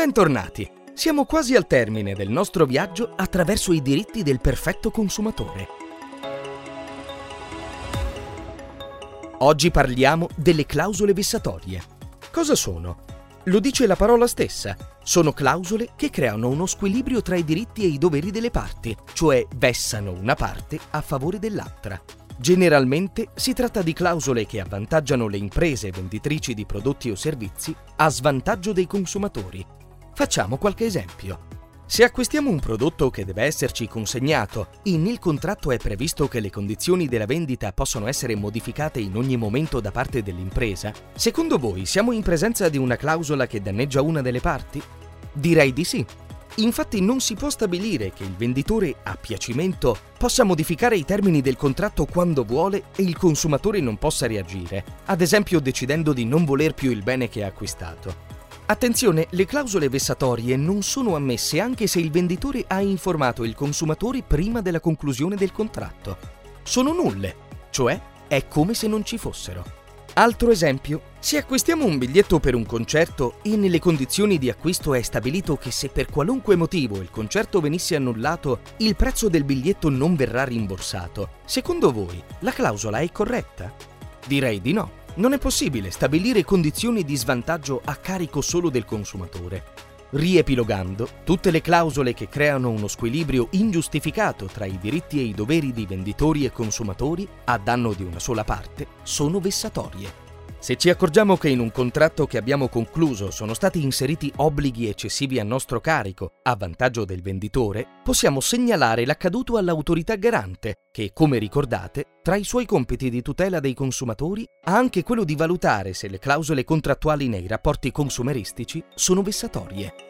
Bentornati! Siamo quasi al termine del nostro viaggio attraverso i diritti del perfetto consumatore. Oggi parliamo delle clausole vessatorie. Cosa sono? Lo dice la parola stessa. Sono clausole che creano uno squilibrio tra i diritti e i doveri delle parti, cioè vessano una parte a favore dell'altra. Generalmente si tratta di clausole che avvantaggiano le imprese venditrici di prodotti o servizi a svantaggio dei consumatori. Facciamo qualche esempio. Se acquistiamo un prodotto che deve esserci consegnato e nel contratto è previsto che le condizioni della vendita possono essere modificate in ogni momento da parte dell'impresa, secondo voi siamo in presenza di una clausola che danneggia una delle parti? Direi di sì. Infatti non si può stabilire che il venditore a piacimento possa modificare i termini del contratto quando vuole e il consumatore non possa reagire, ad esempio decidendo di non voler più il bene che ha acquistato. Attenzione, le clausole vessatorie non sono ammesse anche se il venditore ha informato il consumatore prima della conclusione del contratto. Sono nulle, cioè è come se non ci fossero. Altro esempio, se acquistiamo un biglietto per un concerto e nelle condizioni di acquisto è stabilito che se per qualunque motivo il concerto venisse annullato, il prezzo del biglietto non verrà rimborsato, secondo voi la clausola è corretta? Direi di no. Non è possibile stabilire condizioni di svantaggio a carico solo del consumatore. Riepilogando, tutte le clausole che creano uno squilibrio ingiustificato tra i diritti e i doveri di venditori e consumatori a danno di una sola parte sono vessatorie. Se ci accorgiamo che in un contratto che abbiamo concluso sono stati inseriti obblighi eccessivi a nostro carico a vantaggio del venditore, possiamo segnalare l'accaduto all'autorità garante, che, come ricordate, tra i suoi compiti di tutela dei consumatori ha anche quello di valutare se le clausole contrattuali nei rapporti consumeristici sono vessatorie.